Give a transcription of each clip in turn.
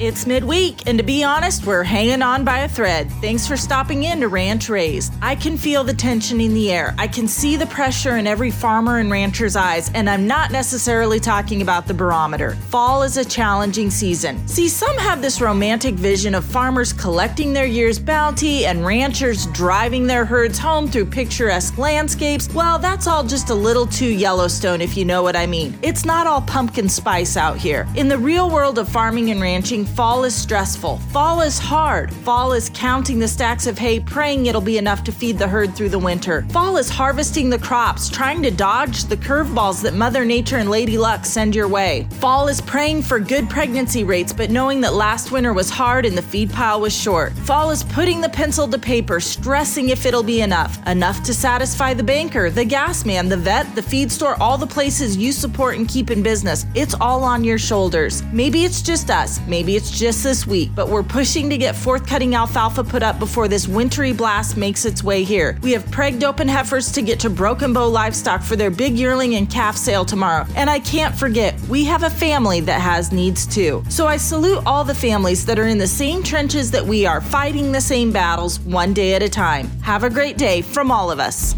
It's midweek, and to be honest, we're hanging on by a thread. Thanks for stopping in to Ranch Raised. I can feel the tension in the air. I can see the pressure in every farmer and rancher's eyes, and I'm not necessarily talking about the barometer. Fall is a challenging season. See, some have this romantic vision of farmers collecting their year's bounty and ranchers driving their herds home through picturesque landscapes. Well, that's all just a little too Yellowstone, if you know what I mean. It's not all pumpkin spice out here. In the real world of farming and ranching, fall is stressful. Fall is hard. Fall is counting the stacks of hay, praying it'll be enough to feed the herd through the winter. Fall is harvesting the crops, trying to dodge the curveballs that Mother Nature and Lady Luck send your way. Fall is praying for good pregnancy rates, but knowing that last winter was hard and the feed pile was short. Fall is putting the pencil to paper, stressing if it'll be enough. Enough to satisfy the banker, the gas man, the vet, the feed store, all the places you support and keep in business. It's all on your shoulders. Maybe it's just us. Maybe it's just this week, but we're pushing to get fourth cutting alfalfa put up before this wintry blast makes its way here. We have pregged open heifers to get to Broken Bow Livestock for their big yearling and calf sale tomorrow. And I can't forget, we have a family that has needs too. So I salute all the families that are in the same trenches that we are, fighting the same battles one day at a time. Have a great day from all of us.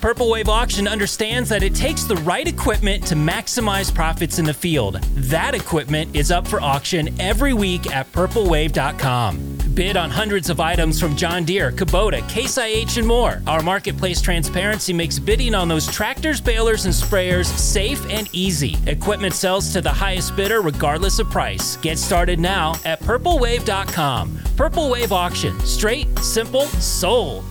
Purple Wave Auction understands that it takes the right equipment to maximize profits in the field. That equipment is up for auction every week at purplewave.com. Bid on hundreds of items from John Deere, Kubota, Case IH, and more. Our marketplace transparency makes bidding on those tractors, balers, and sprayers safe and easy. Equipment sells to the highest bidder regardless of price. Get started now at purplewave.com. Purple Wave Auction. Straight, simple, sold.